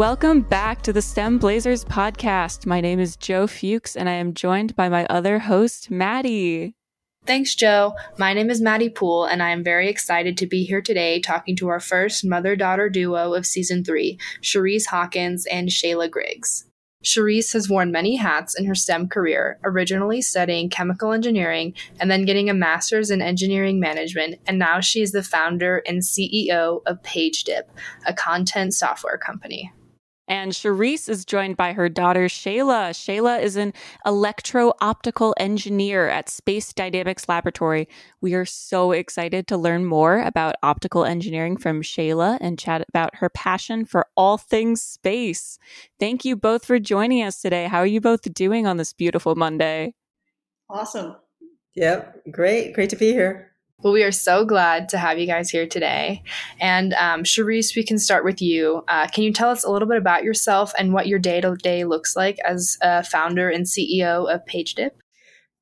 Welcome back to the STEM Blazers podcast. My name is Joe Fuchs, and I am joined by my other host, Maddie. Thanks, Joe. My name is Maddie Poole, and I am very excited to be here today talking to our first mother daughter duo of season three, Cherise Hawkins and Shayla Griggs. Cherise has worn many hats in her STEM career, originally studying chemical engineering and then getting a master's in engineering management, and now she is the founder and CEO of PageDip, a content software company. And Cherise is joined by her daughter, Shayla. Shayla is an electro optical engineer at Space Dynamics Laboratory. We are so excited to learn more about optical engineering from Shayla and chat about her passion for all things space. Thank you both for joining us today. How are you both doing on this beautiful Monday? Awesome. Yep. Great. Great to be here. Well, we are so glad to have you guys here today. And um, Cherise, we can start with you. Uh, can you tell us a little bit about yourself and what your day to day looks like as a founder and CEO of PageDip?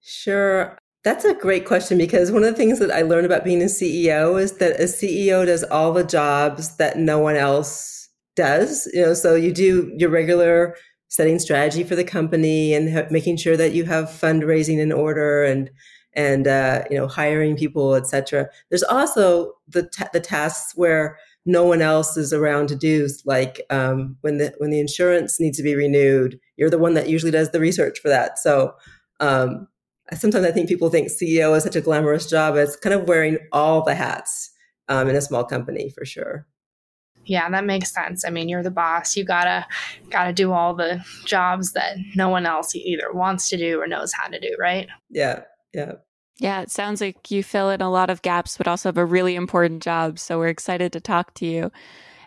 Sure. That's a great question because one of the things that I learned about being a CEO is that a CEO does all the jobs that no one else does. You know, so you do your regular setting strategy for the company and ha- making sure that you have fundraising in order and and uh, you know hiring people, etc. There's also the ta- the tasks where no one else is around to do, like um, when the when the insurance needs to be renewed. You're the one that usually does the research for that. So um, sometimes I think people think CEO is such a glamorous job. It's kind of wearing all the hats um, in a small company for sure. Yeah, that makes sense. I mean, you're the boss. You gotta gotta do all the jobs that no one else either wants to do or knows how to do, right? Yeah, yeah. Yeah, it sounds like you fill in a lot of gaps, but also have a really important job. So we're excited to talk to you.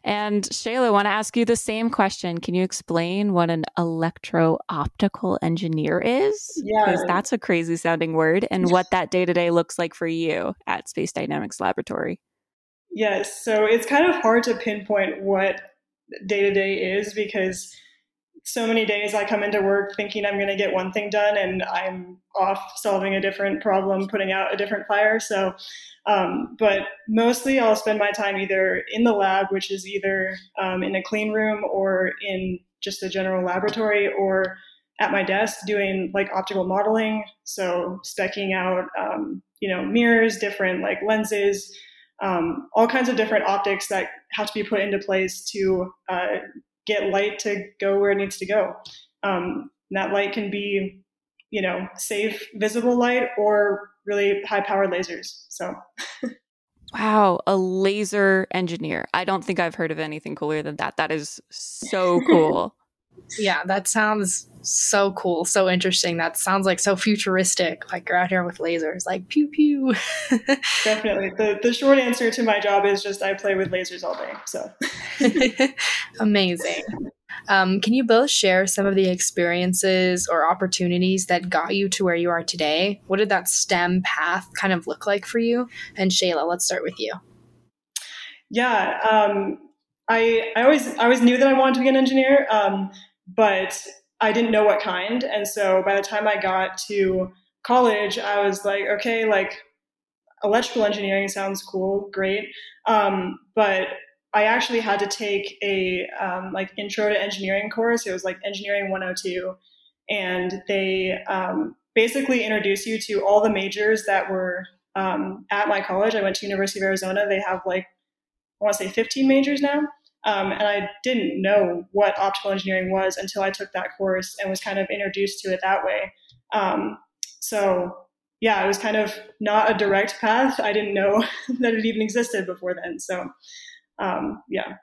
And Shayla, I want to ask you the same question. Can you explain what an electro optical engineer is? Yeah. Because that's a crazy sounding word, and what that day to day looks like for you at Space Dynamics Laboratory. Yes. So it's kind of hard to pinpoint what day to day is because so many days I come into work thinking I'm going to get one thing done and I'm off solving a different problem, putting out a different fire. So, um, but mostly I'll spend my time either in the lab, which is either um, in a clean room or in just a general laboratory or at my desk doing like optical modeling. So specking out, um, you know, mirrors, different like lenses, um, all kinds of different optics that have to be put into place to uh, get light to go where it needs to go. Um, that light can be, you know, safe, visible light or really high powered lasers. So. Wow, a laser engineer. I don't think I've heard of anything cooler than that. That is so cool. Yeah, that sounds so cool, so interesting. That sounds like so futuristic. Like you're out here with lasers, like pew pew. Definitely. The the short answer to my job is just I play with lasers all day. So amazing. Um, can you both share some of the experiences or opportunities that got you to where you are today? What did that STEM path kind of look like for you? And Shayla, let's start with you. Yeah, um, I I always I always knew that I wanted to be an engineer, um, but I didn't know what kind. And so by the time I got to college, I was like, okay, like electrical engineering sounds cool, great, um, but I actually had to take a um, like intro to engineering course. It was like engineering 102, and they um, basically introduce you to all the majors that were um, at my college. I went to University of Arizona. They have like I want to say 15 majors now. Um, and I didn't know what optical engineering was until I took that course and was kind of introduced to it that way. Um, so yeah, it was kind of not a direct path. I didn't know that it even existed before then. So um, yeah.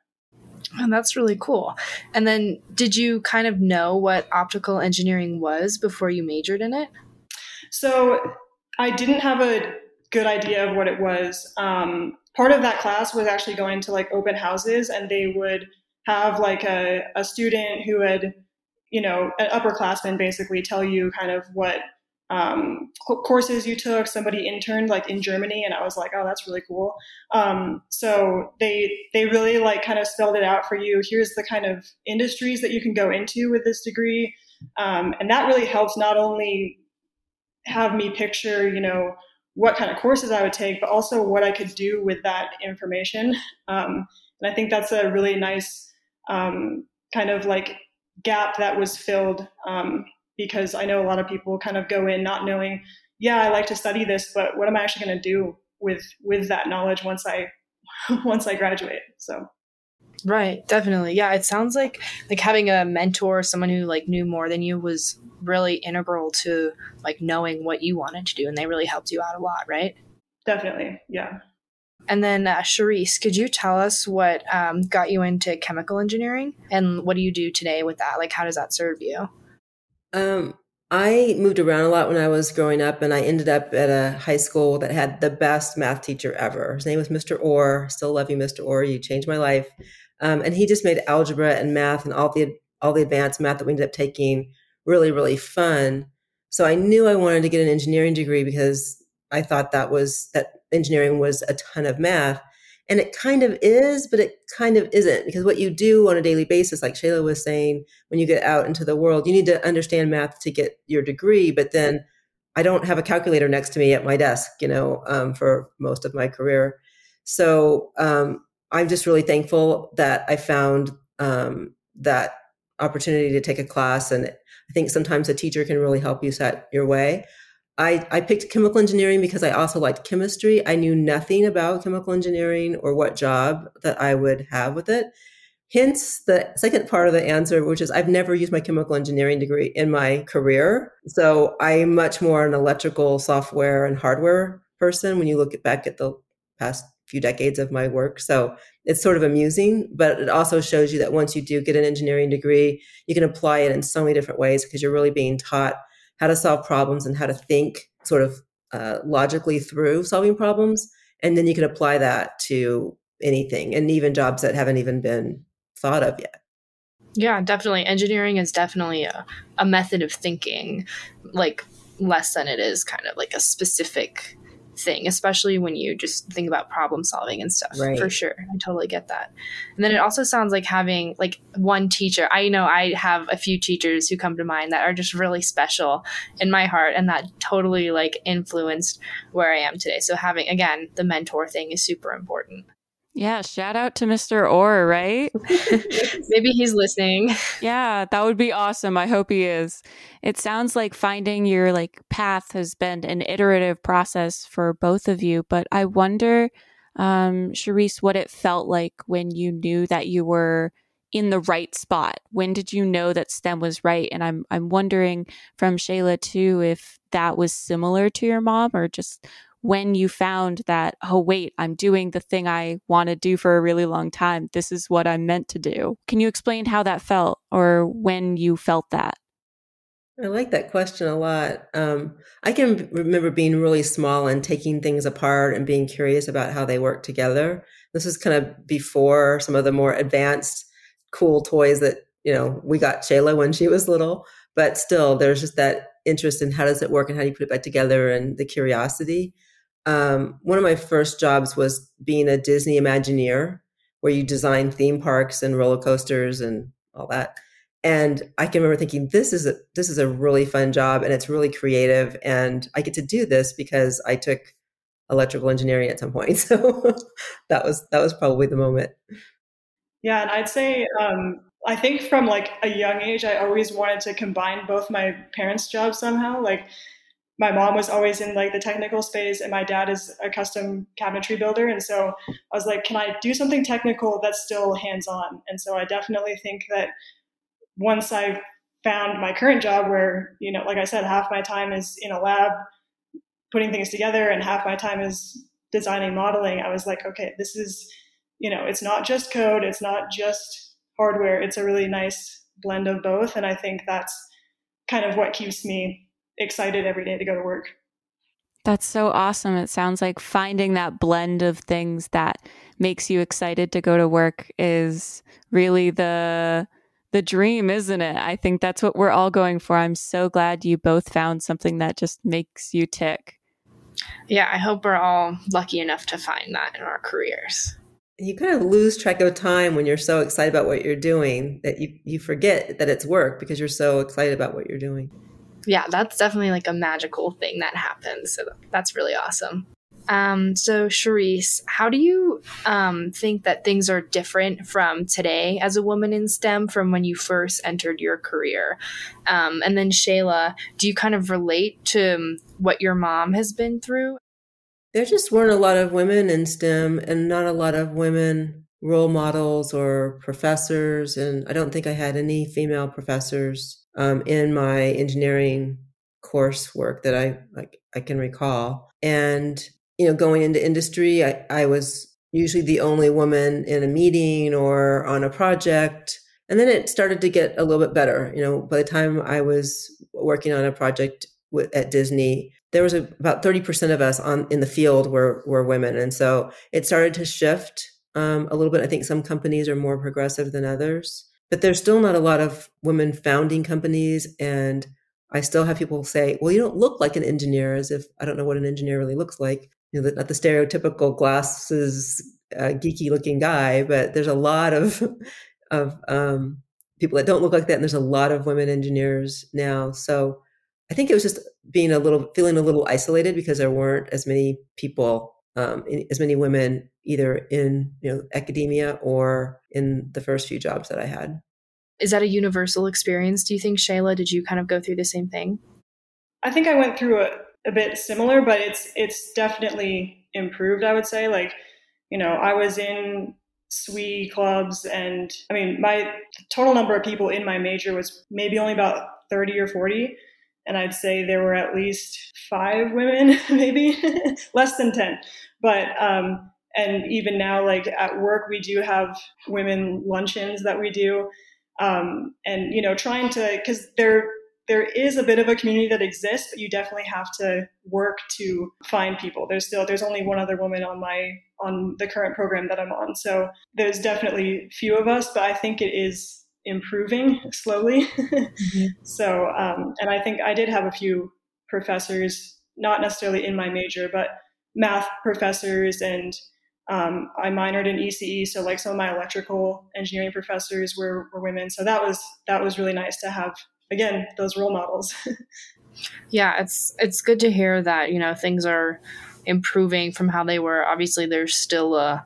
And that's really cool. And then, did you kind of know what optical engineering was before you majored in it? So, I didn't have a good idea of what it was. Um, part of that class was actually going to like open houses, and they would have like a, a student who had, you know, an upperclassman basically tell you kind of what um, courses you took. Somebody interned like in Germany, and I was like, oh, that's really cool. Um, so they they really like kind of spelled it out for you. Here's the kind of industries that you can go into with this degree, um, and that really helps not only have me picture, you know, what kind of courses I would take, but also what I could do with that information. Um, and I think that's a really nice um, kind of like gap that was filled um, because I know a lot of people kind of go in not knowing, yeah, I like to study this, but what am I actually going to do with with that knowledge once I once I graduate? So Right, definitely. Yeah, it sounds like like having a mentor, someone who like knew more than you was really integral to like knowing what you wanted to do and they really helped you out a lot, right? Definitely. Yeah. And then, uh, Charisse, could you tell us what um, got you into chemical engineering and what do you do today with that? Like, how does that serve you? Um, I moved around a lot when I was growing up, and I ended up at a high school that had the best math teacher ever. His name was Mr. Orr. Still love you, Mr. Orr. You changed my life. Um, and he just made algebra and math and all the all the advanced math that we ended up taking really, really fun. So I knew I wanted to get an engineering degree because I thought that was that engineering was a ton of math. And it kind of is, but it kind of isn't because what you do on a daily basis, like Shayla was saying, when you get out into the world, you need to understand math to get your degree. But then I don't have a calculator next to me at my desk, you know, um, for most of my career. So um, I'm just really thankful that I found um, that opportunity to take a class. And I think sometimes a teacher can really help you set your way. I, I picked chemical engineering because I also liked chemistry. I knew nothing about chemical engineering or what job that I would have with it. Hence the second part of the answer, which is I've never used my chemical engineering degree in my career. So I'm much more an electrical software and hardware person when you look back at the past few decades of my work. So it's sort of amusing, but it also shows you that once you do get an engineering degree, you can apply it in so many different ways because you're really being taught how to solve problems and how to think sort of uh, logically through solving problems. And then you can apply that to anything and even jobs that haven't even been thought of yet. Yeah, definitely. Engineering is definitely a, a method of thinking, like less than it is kind of like a specific thing, especially when you just think about problem solving and stuff. Right. For sure. I totally get that. And then it also sounds like having like one teacher. I know I have a few teachers who come to mind that are just really special in my heart and that totally like influenced where I am today. So having again, the mentor thing is super important. Yeah, shout out to Mr. Orr, right? Maybe he's listening. Yeah, that would be awesome. I hope he is. It sounds like finding your like path has been an iterative process for both of you, but I wonder um Charisse what it felt like when you knew that you were in the right spot. When did you know that STEM was right? And I'm I'm wondering from Shayla too if that was similar to your mom or just when you found that, oh, wait, I'm doing the thing I want to do for a really long time. This is what I'm meant to do. Can you explain how that felt or when you felt that? I like that question a lot. Um, I can remember being really small and taking things apart and being curious about how they work together. This was kind of before some of the more advanced, cool toys that you know we got Shayla when she was little. But still, there's just that interest in how does it work and how do you put it back together and the curiosity um, one of my first jobs was being a Disney Imagineer, where you design theme parks and roller coasters and all that. And I can remember thinking, this is a this is a really fun job, and it's really creative, and I get to do this because I took electrical engineering at some point. So that was that was probably the moment. Yeah, and I'd say um, I think from like a young age, I always wanted to combine both my parents' jobs somehow. Like my mom was always in like the technical space and my dad is a custom cabinetry builder and so i was like can i do something technical that's still hands on and so i definitely think that once i found my current job where you know like i said half my time is in a lab putting things together and half my time is designing modeling i was like okay this is you know it's not just code it's not just hardware it's a really nice blend of both. And i think that's kind of what keeps me excited every day to go to work. That's so awesome. It sounds like finding that blend of things that makes you excited to go to work is really the the dream, isn't it? I think that's what we're all going for. I'm so glad you both found something that just makes you tick. Yeah, I hope we're all lucky enough to find that in our careers. You kind of lose track of time when you're so excited about what you're doing that you, you forget that it's work because you're so excited about what you're doing yeah, that's definitely like a magical thing that happens. So that's really awesome. Um, so, Charisse, how do you um, think that things are different from today as a woman in STEM from when you first entered your career? Um, and then, Shayla, do you kind of relate to um, what your mom has been through? There just weren't a lot of women in STEM and not a lot of women role models or professors. And I don't think I had any female professors um, in my engineering coursework that I, I, I can recall. And you know, going into industry, I, I was usually the only woman in a meeting or on a project. And then it started to get a little bit better. You know, by the time I was working on a project at Disney, there was a, about 30% of us on in the field were, were women. And so it started to shift um, a little bit. I think some companies are more progressive than others, but there's still not a lot of women founding companies. And I still have people say, well, you don't look like an engineer as if I don't know what an engineer really looks like you know, not the stereotypical glasses, uh, geeky looking guy, but there's a lot of of um, people that don't look like that, and there's a lot of women engineers now. So I think it was just being a little feeling a little isolated because there weren't as many people, um, as many women either in you know academia or in the first few jobs that I had. Is that a universal experience? Do you think, Shayla? Did you kind of go through the same thing? I think I went through a, a bit similar, but it's it's definitely improved. I would say, like, you know, I was in SWE clubs, and I mean, my total number of people in my major was maybe only about thirty or forty, and I'd say there were at least five women, maybe less than ten. But um, and even now, like at work, we do have women luncheons that we do, um, and you know, trying to because they're there is a bit of a community that exists, but you definitely have to work to find people. There's still there's only one other woman on my on the current program that I'm on, so there's definitely few of us, but I think it is improving slowly. mm-hmm. So, um, and I think I did have a few professors, not necessarily in my major, but math professors and um, I minored in ECE, so like some of my electrical engineering professors were, were women. So that was that was really nice to have again those role models. Yeah it's it's good to hear that you know things are improving from how they were. Obviously there's still a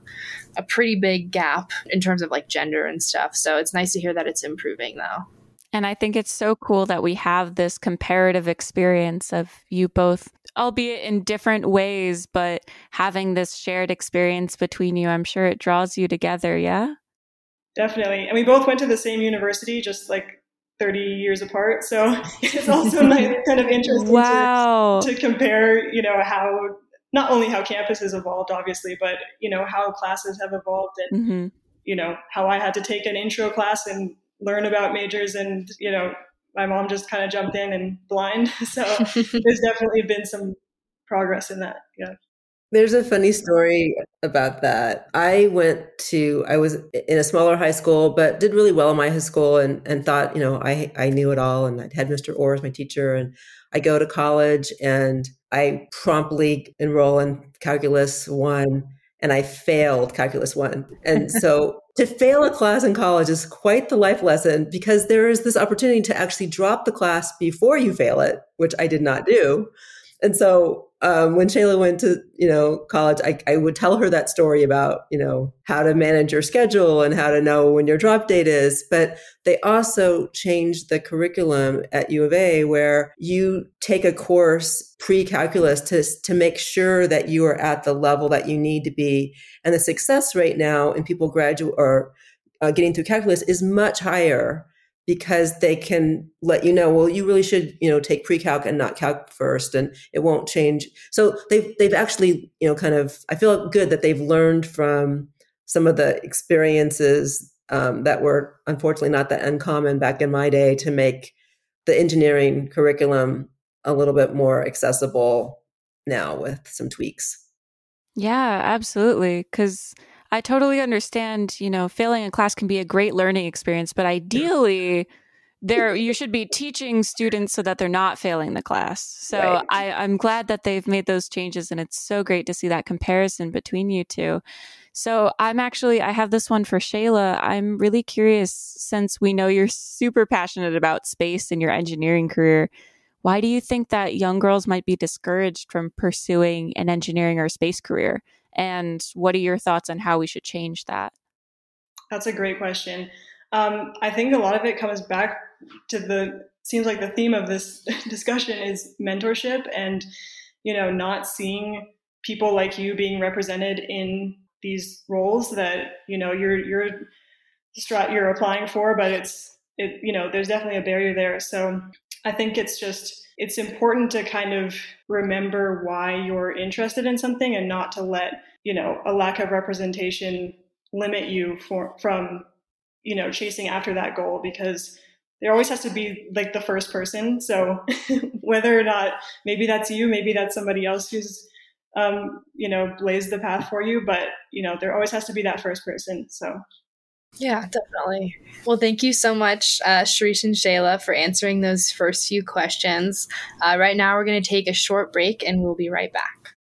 a pretty big gap in terms of like gender and stuff. So it's nice to hear that it's improving though and I think it's so cool that we have this comparative experience of you both, albeit in different ways, but having this shared experience between you. I'm sure it draws you together. Yeah. Definitely. And we both went to the same university, just like 30 years apart. So it's also nice, kind of interesting wow. to, to compare, you know, how not only how campus has evolved, obviously, but you know how classes have evolved, and mm-hmm. you know how I had to take an intro class and learn about majors, and you know my mom just kind of jumped in and blind. So there's definitely been some progress in that. Yeah. There's a funny story about that. I went to I was in a smaller high school, but did really well in my high school and and thought, you know, I I knew it all and I had Mr. Orr as my teacher and I go to college and I promptly enroll in calculus 1 and I failed calculus 1. And so to fail a class in college is quite the life lesson because there is this opportunity to actually drop the class before you fail it, which I did not do. And so um, when Shayla went to you know college, I, I would tell her that story about you know how to manage your schedule and how to know when your drop date is. But they also changed the curriculum at U of A where you take a course pre-calculus to to make sure that you are at the level that you need to be. And the success rate now in people graduate or uh, getting through calculus is much higher because they can let you know well you really should you know take pre-calc and not calc first and it won't change. So they've they've actually you know kind of i feel good that they've learned from some of the experiences um, that were unfortunately not that uncommon back in my day to make the engineering curriculum a little bit more accessible now with some tweaks. Yeah absolutely because I totally understand, you know, failing a class can be a great learning experience, but ideally there you should be teaching students so that they're not failing the class. So right. I, I'm glad that they've made those changes and it's so great to see that comparison between you two. So I'm actually I have this one for Shayla. I'm really curious since we know you're super passionate about space in your engineering career. Why do you think that young girls might be discouraged from pursuing an engineering or space career? And what are your thoughts on how we should change that? That's a great question. Um, I think a lot of it comes back to the seems like the theme of this discussion is mentorship and you know not seeing people like you being represented in these roles that you know you're you're you're applying for but it's it you know there's definitely a barrier there so i think it's just it's important to kind of remember why you're interested in something and not to let you know a lack of representation limit you for, from you know chasing after that goal because there always has to be like the first person. So whether or not maybe that's you maybe that's somebody else who's um, you know blazed the path for you but you know there always has to be that first person. So yeah, definitely. Well, thank you so much, uh, Sharice and Shayla, for answering those first few questions. Uh, right now, we're going to take a short break and we'll be right back.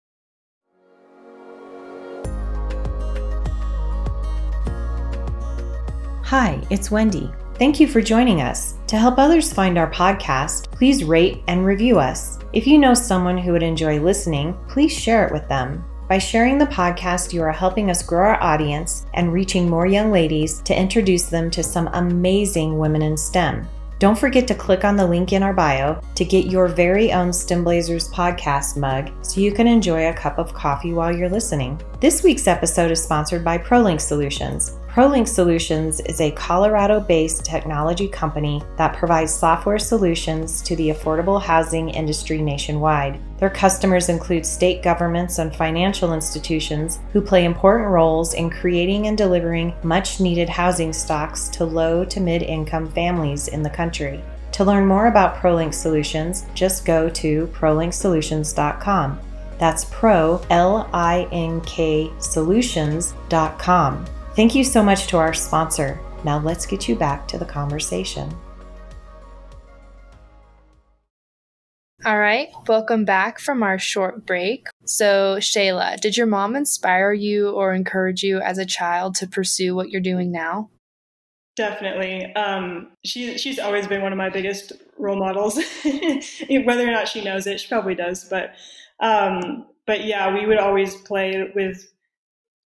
Hi, it's Wendy. Thank you for joining us. To help others find our podcast, please rate and review us. If you know someone who would enjoy listening, please share it with them. By sharing the podcast, you are helping us grow our audience and reaching more young ladies to introduce them to some amazing women in STEM. Don't forget to click on the link in our bio to get your very own STEM Blazers podcast mug so you can enjoy a cup of coffee while you're listening. This week's episode is sponsored by ProLink Solutions. ProLink Solutions is a Colorado based technology company that provides software solutions to the affordable housing industry nationwide. Their customers include state governments and financial institutions who play important roles in creating and delivering much needed housing stocks to low to mid income families in the country. To learn more about ProLink Solutions, just go to prolinksolutions.com. That's pro, L I N K solutions.com. Thank you so much to our sponsor. Now let's get you back to the conversation. All right, welcome back from our short break. So, Shayla, did your mom inspire you or encourage you as a child to pursue what you're doing now? Definitely. Um, she, she's always been one of my biggest role models. Whether or not she knows it, she probably does. But, um, but yeah, we would always play with,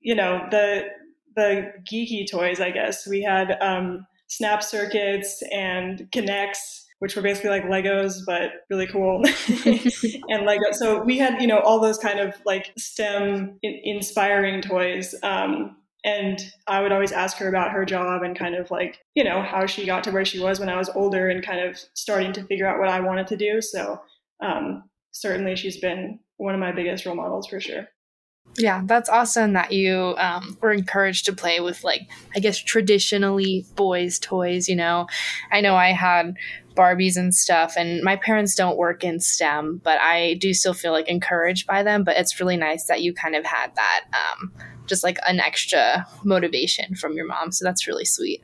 you know, the the geeky toys, I guess. We had um, snap circuits and K'NEX, which were basically like Legos, but really cool. and Lego. So we had, you know, all those kind of like STEM inspiring toys. Um, and I would always ask her about her job and kind of like, you know, how she got to where she was when I was older and kind of starting to figure out what I wanted to do. So um, certainly she's been one of my biggest role models for sure. Yeah, that's awesome that you um, were encouraged to play with, like, I guess traditionally boys' toys. You know, I know I had Barbies and stuff, and my parents don't work in STEM, but I do still feel like encouraged by them. But it's really nice that you kind of had that, um, just like an extra motivation from your mom. So that's really sweet.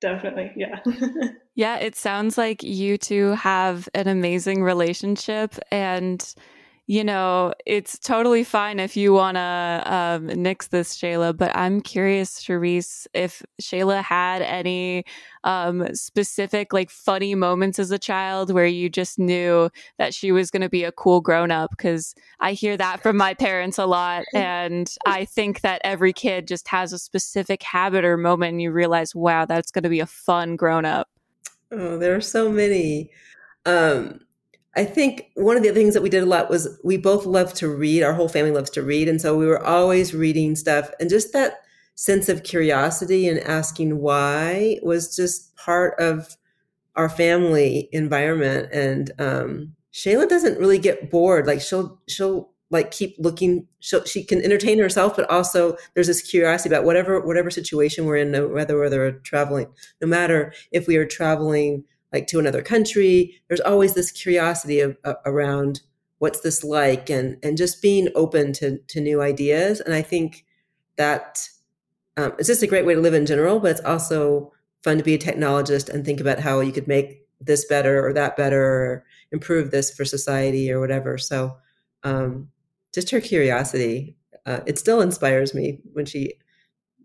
Definitely. Yeah. yeah, it sounds like you two have an amazing relationship and you know, it's totally fine if you want to um, nix this, Shayla. But I'm curious, Sharice, if Shayla had any um, specific, like, funny moments as a child where you just knew that she was going to be a cool grown up. Because I hear that from my parents a lot. And I think that every kid just has a specific habit or moment, and you realize, wow, that's going to be a fun grown up. Oh, there are so many. Um, I think one of the things that we did a lot was we both love to read. Our whole family loves to read. And so we were always reading stuff. And just that sense of curiosity and asking why was just part of our family environment. And um, Shayla doesn't really get bored. Like she'll, she'll, like keep looking she'll, she can entertain herself but also there's this curiosity about whatever whatever situation we're in whether whether we're traveling no matter if we are traveling like to another country there's always this curiosity of, uh, around what's this like and and just being open to to new ideas. And i think that um, it's just a great way to live in general but it's also fun to be a technologist and think about how you could make this better or that better or improve this for society or whatever. So um, just her curiosity uh, it still inspires me when she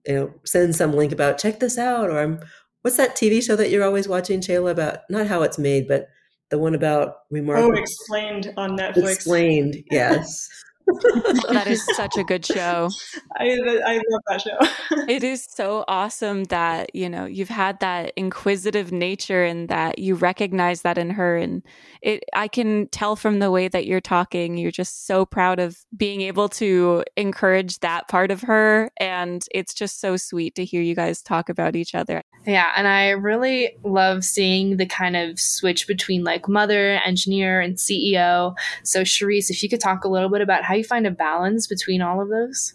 you know sends some link about check this out or i'm what's that TV show that you're always watching, Shayla, about not how it's made, but the one about Oh, remarkable explained on Netflix. explained. Yes. that is such a good show. I I love that show. It is so awesome that, you know, you've had that inquisitive nature and that you recognize that in her and it I can tell from the way that you're talking, you're just so proud of being able to encourage that part of her and it's just so sweet to hear you guys talk about each other. Yeah, and I really love seeing the kind of switch between like mother, engineer, and CEO. So, Cherise, if you could talk a little bit about how you find a balance between all of those.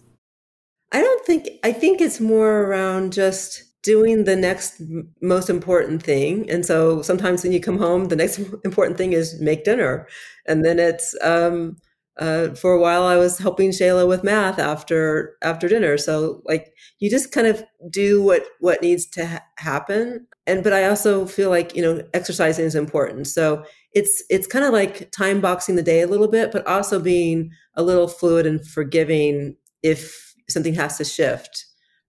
I don't think, I think it's more around just doing the next most important thing. And so sometimes when you come home, the next important thing is make dinner. And then it's, um, uh, for a while I was helping Shayla with math after after dinner. So like you just kind of do what what needs to ha- happen. And but I also feel like you know exercising is important. So it's it's kind of like time boxing the day a little bit, but also being a little fluid and forgiving if something has to shift.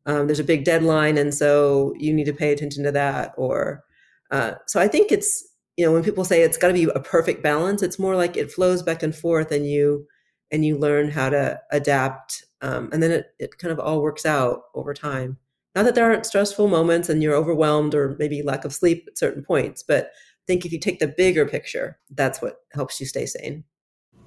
Um, there's a big deadline, and so you need to pay attention to that. Or uh, so I think it's you know when people say it's got to be a perfect balance it's more like it flows back and forth and you and you learn how to adapt um, and then it, it kind of all works out over time not that there aren't stressful moments and you're overwhelmed or maybe lack of sleep at certain points but think if you take the bigger picture that's what helps you stay sane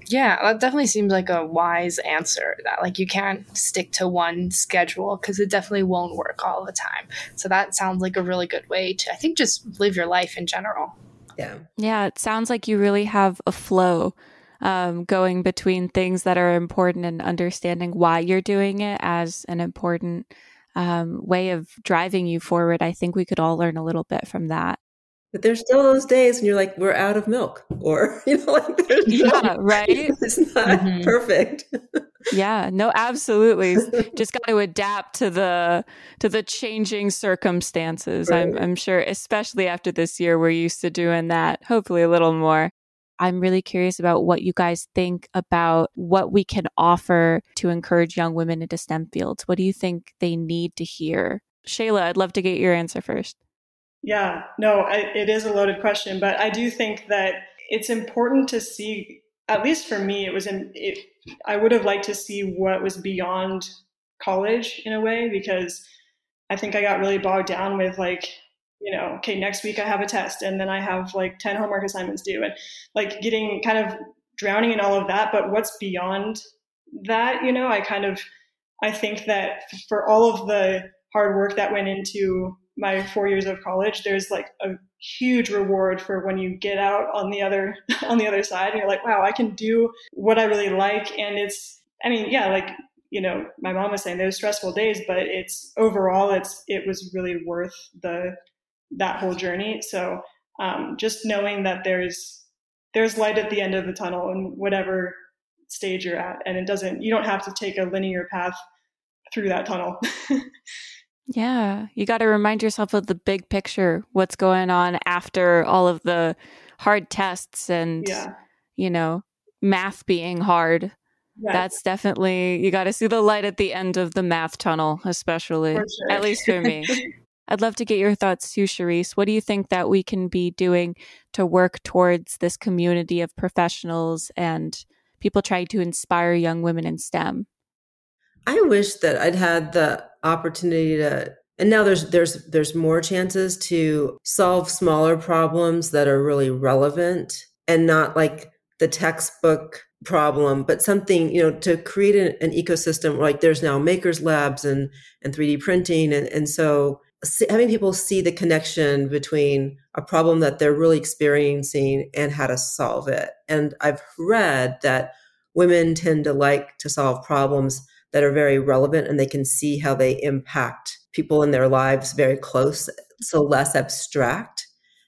Yeah, that definitely seems like a wise answer. That like you can't stick to one schedule because it definitely won't work all the time. So that sounds like a really good way to, I think, just live your life in general. yeah Yeah, it sounds like you really have a flow um, going between things that are important and understanding why you're doing it as an important um, way of driving you forward. I think we could all learn a little bit from that. But there's still those days when you're like we're out of milk or you know like there's Yeah, right? it's not Mhm. perfect Yeah, no, absolutely. Just got to adapt to the to the changing circumstances. I'm I'm sure, especially after this year, we're used to doing that. Hopefully, a little more. I'm really curious about what you guys think about what we can offer to encourage young women into STEM fields. What do you think they need to hear? Shayla, I'd love to get your answer first. Yeah, no, I, it is a loaded question, but I do think that it's important to see. At least for me, it was in. It, I would have liked to see what was beyond college in a way because I think I got really bogged down with like, you know, okay, next week I have a test and then I have like ten homework assignments due, and like getting kind of drowning in all of that. But what's beyond that, you know, I kind of, I think that for all of the hard work that went into my four years of college, there's like a huge reward for when you get out on the other on the other side and you're like, wow, I can do what I really like. And it's I mean, yeah, like, you know, my mom was saying there's stressful days, but it's overall it's it was really worth the that whole journey. So um, just knowing that there's there's light at the end of the tunnel in whatever stage you're at. And it doesn't you don't have to take a linear path through that tunnel. Yeah, you got to remind yourself of the big picture, what's going on after all of the hard tests and, yeah. you know, math being hard. Right. That's definitely, you got to see the light at the end of the math tunnel, especially, sure. at least for me. I'd love to get your thoughts too, Charisse. What do you think that we can be doing to work towards this community of professionals and people trying to inspire young women in STEM? I wish that I'd had the opportunity to and now there's there's there's more chances to solve smaller problems that are really relevant and not like the textbook problem but something you know to create an, an ecosystem like there's now makers labs and and 3d printing. And and so having people see the connection between a problem that they're really experiencing and how to solve it. And i've read that women tend to like to solve problems that are very relevant and they can see how they impact people in their lives very close so less abstract.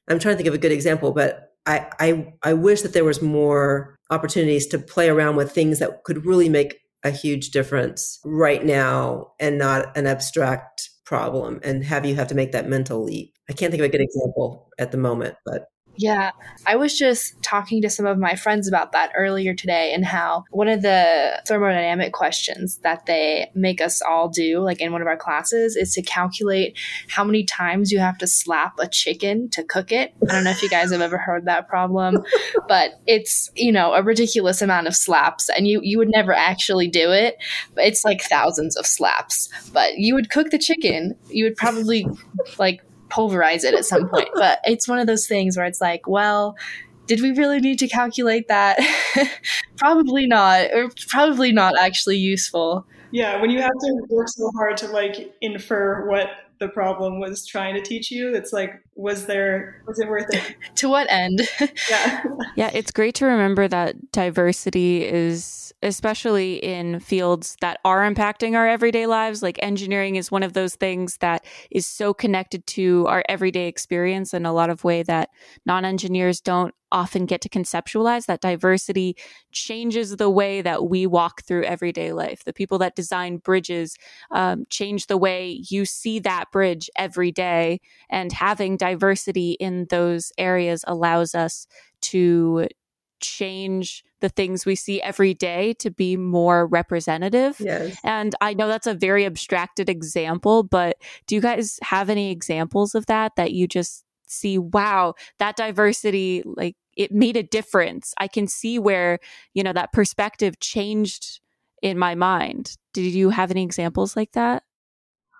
I'm trying to think of a good example but i i, I wish that there was more opportunities to play around with things that could really make a huge difference right now and not an abstract problem and have you have to make that mental leap. I can't think of a good example at the moment but Yeah, I was just talking to some of my friends about that earlier today and how one of the thermodynamic questions that they make us all do, like in one of our classes, is to calculate how many times you have to slap a chicken to cook it. I don't know if you guys have ever heard that problem, but it's, you know, a ridiculous amount of slaps and you, you would never actually do it. But it's like thousands of slaps. But you would cook the chicken, you would probably like pulverize it at some point. But it's one of those things where it's like, well, did we really need to calculate that? probably not, or probably not actually useful. Yeah, when you have to work so hard to like infer what the problem was trying to teach you, it's like, was there, was it worth it? to what end? yeah. Yeah, it's great to remember that diversity is especially in fields that are impacting our everyday lives. Like engineering is one of those things that is so connected to our everyday experience in a lot of way that non-engineers don't often get to conceptualize that diversity changes the way that we walk through everyday life. The people that design bridges um, change the way you see that bridge every day. And having diversity in those areas allows us to change the things we see every day to be more representative. Yes. And I know that's a very abstracted example, but do you guys have any examples of that that you just see, wow, that diversity, like it made a difference? I can see where, you know, that perspective changed in my mind. Did you have any examples like that?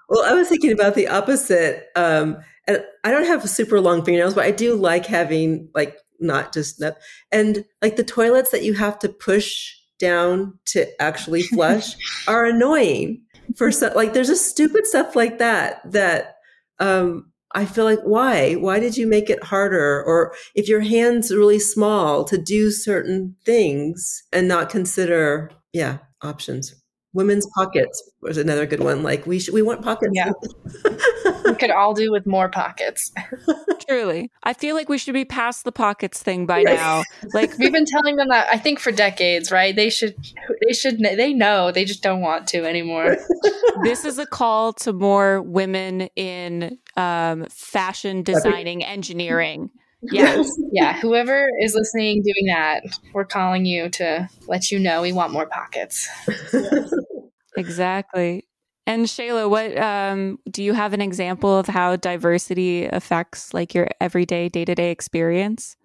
Well, I was thinking about the opposite. Um, and I don't have super long fingernails, but I do like having like not just that. and like the toilets that you have to push down to actually flush are annoying for some like there's a stupid stuff like that that um I feel like why? Why did you make it harder? Or if your hands really small to do certain things and not consider yeah options. Women's pockets was another good one like we should we want pockets. Yeah we could all do with more pockets. Truly. I feel like we should be past the pockets thing by now. Like we've been telling them that i think for decades right? They should they should they know. They just don't want to anymore. This is a call to more women in um, fashion designing engineering. Yes. yeah whoever is listening doing that we're calling you to let you know we want more pockets. Exactly and shayla what um, do you have an example of how diversity affects like your everyday day-to-day experience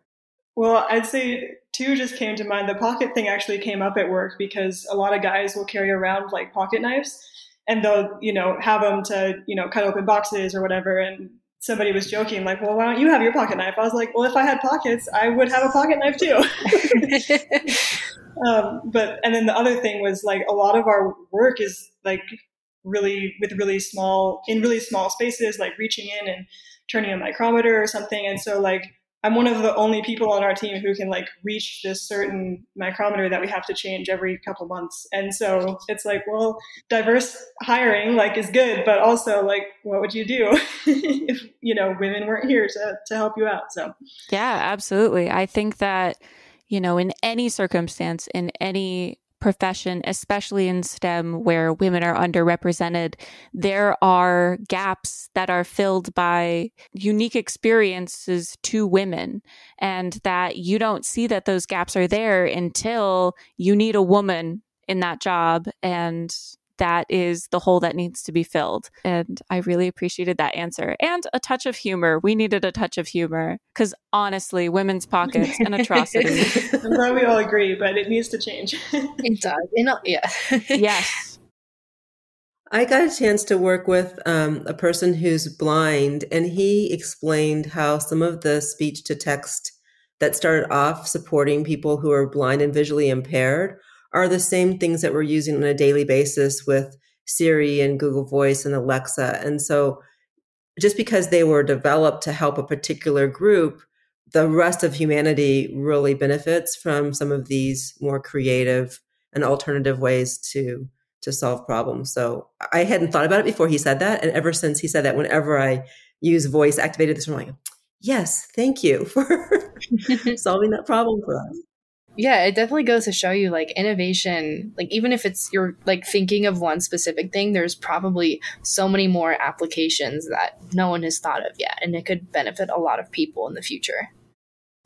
well i'd say two just came to mind the pocket thing actually came up at work because a lot of guys will carry around like pocket knives and they'll you know have them to you know cut open boxes or whatever and somebody was joking, like, well, why don't you have your pocket knife? I was like, well, if I had pockets, I would have a pocket knife too. um, but, and then the other thing was like, a lot of our work is like really, with really small, in really small spaces, like reaching in and turning a micrometer or something. And so, like, I'm one of the only people on our team who can like reach this certain micrometer that we have to change every couple months. And so it's like, well, diverse hiring like is good, but also like, what would you do if, you know, women weren't here to, to help you out? So yeah, absolutely. I think that, you know, in any circumstance, in any profession, especially in STEM where women are underrepresented, there are gaps that are filled by unique experiences to women. And that you don't see that those gaps are there until you need a woman in that job. And that is the hole that needs to be filled. And I really appreciated that answer and a touch of humor. We needed a touch of humor because honestly, women's pockets, an atrocity. I'm glad we all agree, but it needs to change. it does. You know, yeah. yes. I got a chance to work with um, a person who's blind, and he explained how some of the speech to text that started off supporting people who are blind and visually impaired are the same things that we're using on a daily basis with Siri and Google Voice and Alexa. And so just because they were developed to help a particular group, the rest of humanity really benefits from some of these more creative and alternative ways to to solve problems. So I hadn't thought about it before he said that. And ever since he said that, whenever I use voice activated this, I'm like, yes, thank you for solving that problem for us yeah it definitely goes to show you like innovation like even if it's you're like thinking of one specific thing there's probably so many more applications that no one has thought of yet and it could benefit a lot of people in the future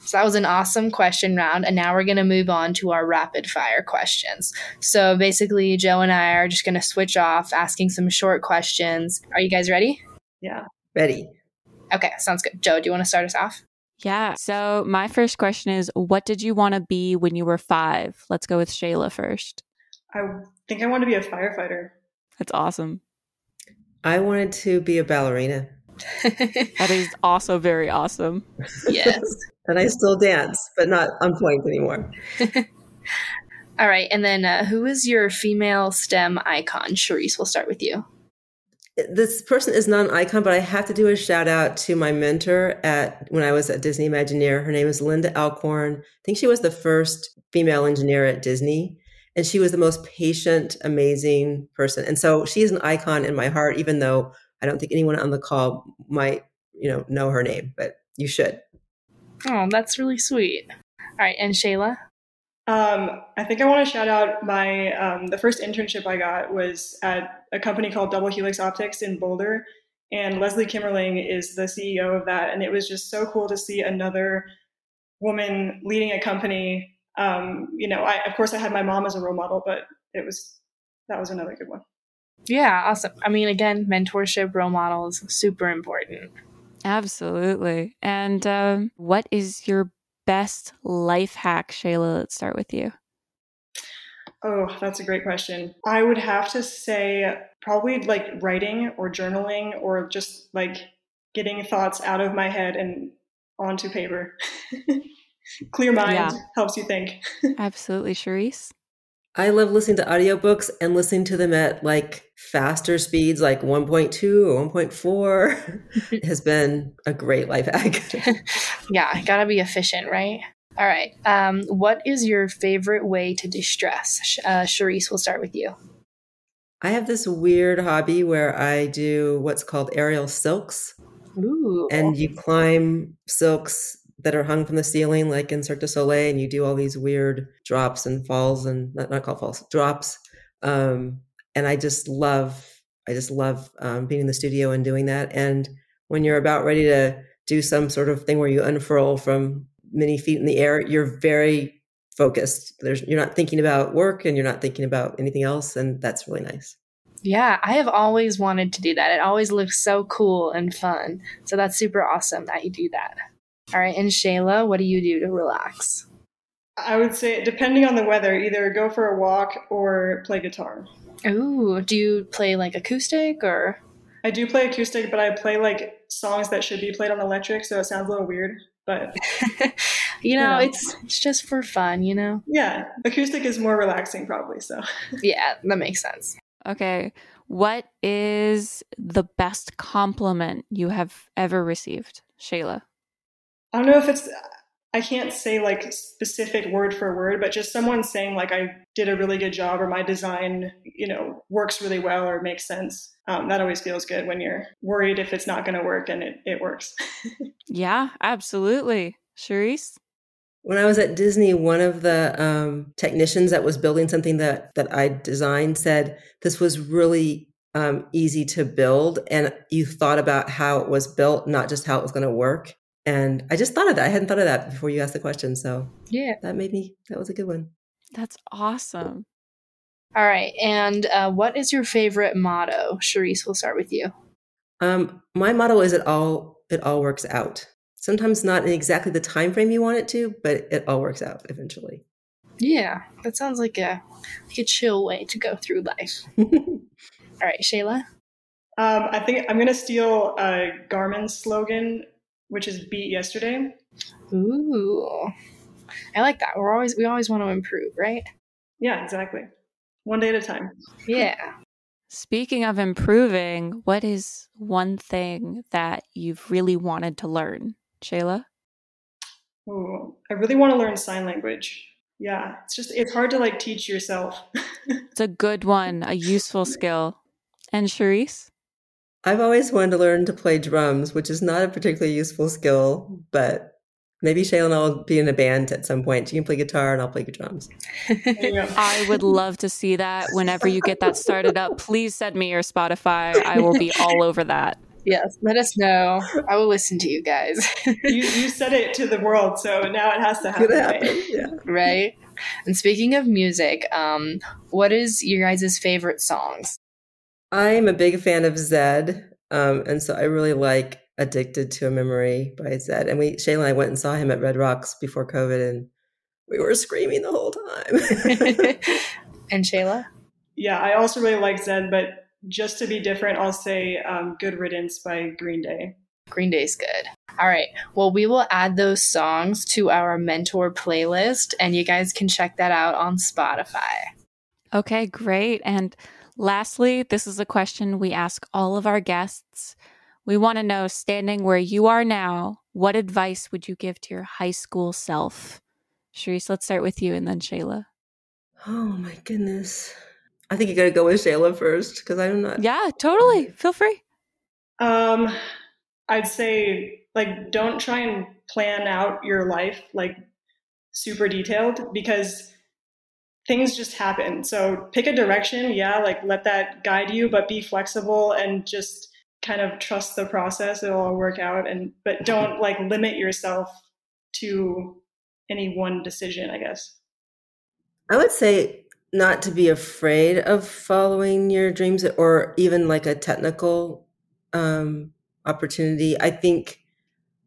So that was an awesome question round. And now we're going to move on to our rapid fire questions. So basically, Joe and I are just going to switch off asking some short questions. Are you guys ready? Yeah. Ready. Okay, sounds good. Joe, do you want to start us off? Yeah. So my first question is what did you want to be when you were five? Let's go with Shayla first. I think I want to be a firefighter. That's awesome. I wanted to be a ballerina. That is also very awesome. yes. And I still dance, but not on point anymore. All right. And then uh, who is your female STEM icon? Charisse, we'll start with you. This person is not an icon, but I have to do a shout out to my mentor at when I was at Disney Imagineer. Her name is Linda Alcorn. I think she was the first female engineer at Disney. And she was the most patient, amazing person. And so she is an icon in my heart, even though I don't think anyone on the call might, you know, know her name, but you should. Oh, that's really sweet. All right. And Shayla? Um, I think I want to shout out my um, the first internship I got was at a company called Double Helix Optics in Boulder, and Leslie Kimmerling is the CEO of that, and it was just so cool to see another woman leading a company. Um, you know, I, of course I had my mom as a role model, but it was that was another good one. Yeah, awesome. I mean, again, mentorship, role models, super important. Absolutely. And um, what is your best life hack, Shayla? Let's start with you. Oh, that's a great question. I would have to say probably like writing or journaling or just like getting thoughts out of my head and onto paper. Clear mind Yeah. helps you think. Absolutely, Charisse. I love listening to audiobooks and listening to them at like faster speeds, like 1.2 or 1.4 has been a great life hack. yeah, gotta be efficient, right? All right. Um, what is your favorite way to distress? Uh, Charisse, we'll start with you. I have this weird hobby where I do what's called aerial silks. Ooh. and you climb silks that are hung from the ceiling, like in Cirque du Soleil, and you do all these weird drops and falls and not, not called falls, drops. Um, and I just love, I just love um, being in the studio and doing that. And when you're about ready to do some sort of thing where you unfurl from many feet in the air, you're very focused. There's, you're not thinking about work and you're not thinking about anything else, and that's really nice. Yeah, I have always wanted to do that. It always looks so cool and fun. So that's super awesome that you do that. All right. And Shayla, what do you do to relax? I would say, depending on the weather, either go for a walk or play guitar. Ooh, do you play like acoustic or? I do play acoustic, but I play like songs that should be played on electric, so it sounds a little weird. But you know, Yeah. it's it's just for fun, you know? yeah, acoustic is more relaxing, probably. So Yeah, that makes sense. Okay. What is the best compliment you have ever received, Shayla? I don't know if it's I can't say like specific word for word, but just someone saying like I did a really good job or my design, you know, works really well or makes sense. Um, that always feels good when you're worried if it's not going to work and it, it works. Yeah, absolutely. Charisse? When I was at Disney, one of the um, technicians that was building something that that I designed said this was really um, easy to build, and you thought about how it was built, not just how it was going to work. And I just thought of that. I hadn't thought of that before you asked the question, so Yeah. that made me. That was a good one. That's awesome. All right. And uh, what is your favorite motto? Charisse, we'll start with you. Um, my motto is it all it all works out. Sometimes not in exactly the time frame you want it to, but it all works out eventually. Yeah, that sounds like a like a chill way to go through life. All right, Shayla. Um, I think I'm going to steal uh, Garmin's slogan, which is "Beat Yesterday." Ooh, I like that. We're always we always want to improve, right? Yeah, exactly. One day at a time. Yeah. Speaking of improving, what is one thing that you've really wanted to learn, Shayla? Ooh, I really want to learn sign language. Yeah, it's just it's hard to like teach yourself. It's a good one, a useful skill. And Charisse? I've always wanted to learn to play drums, which is not a particularly useful skill, but maybe Shayla and I will be in a band at some point. You can play guitar and I'll play drums. There you go. I would love to see that whenever you get that started up. Please send me your Spotify. I will be all over that. yes, let us know. I will listen to you guys. you, you said it to the world, so now it has to happen. happen. Yeah. Right. And speaking of music, um, what is your guys' favorite songs? I'm a big fan of Zedd, um, and so I really like "Addicted to a Memory" by Zedd. And we, Shayla and I, went and saw him at Red Rocks before COVID, and we were screaming the whole time. and Shayla, yeah, I also really like Zedd, but just to be different, I'll say um, "Good Riddance" by Green Day. Green Day's good. All right. Well, we will add those songs to our mentor playlist, and you guys can check that out on Spotify. Okay, great. And lastly, this is a question we ask all of our guests. We want to know, standing where you are now, what advice would you give to your high school self? Sharice, let's start with you and then Shayla. Oh my goodness. I think you got to go with Shayla first because I'm not. Yeah, totally. Feel free. Um, I'd say like don't try and plan out your life like super detailed because things just happen. So pick a direction, yeah, like let that guide you, but be flexible and just kind of trust the process. It'll all work out and but don't like limit yourself to any one decision, I guess. I would say not to be afraid of following your dreams or even like a technical um, opportunity. I think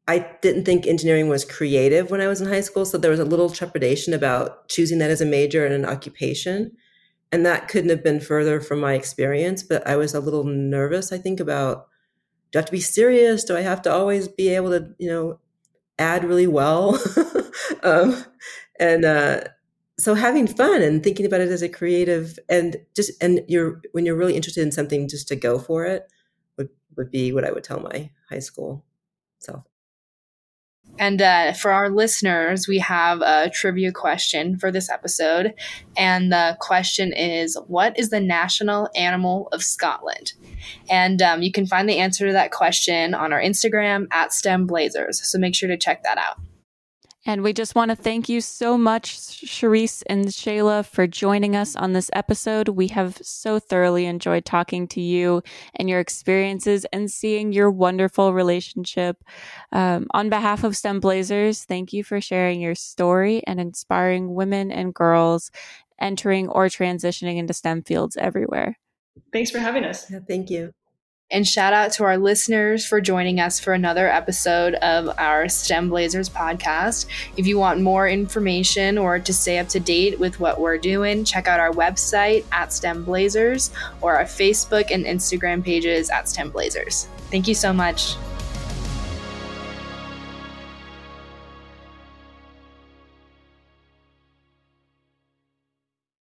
I didn't think engineering was creative when I was in high school. So there was a little trepidation about choosing that as a major and an occupation. And that couldn't have been further from my experience. But I was a little nervous, I think, about do I have to be serious? Do I have to always be able to, you know, add really well? um, and uh, so having fun and thinking about it as a creative and just and you're when you're really interested in something just to go for it would would be what I would tell my high school self. And uh, for our listeners, we have a trivia question for this episode. And the question is What is the national animal of Scotland? And um, you can find the answer to that question on our Instagram at STEM Blazers. So make sure to check that out. And we just want to thank you so much, Sharice and Shayla, for joining us on this episode. We have so thoroughly enjoyed talking to you and your experiences and seeing your wonderful relationship. Um, on behalf of STEM Blazers, thank you for sharing your story and inspiring women and girls entering or transitioning into STEM fields everywhere. Thanks for having us. Yeah, thank you. And shout out to our listeners for joining us for another episode of our STEM Blazers podcast. If you want more information or to stay up to date with what we're doing, check out our website at STEM Blazers or our Facebook and Instagram pages at STEM Blazers. Thank you so much.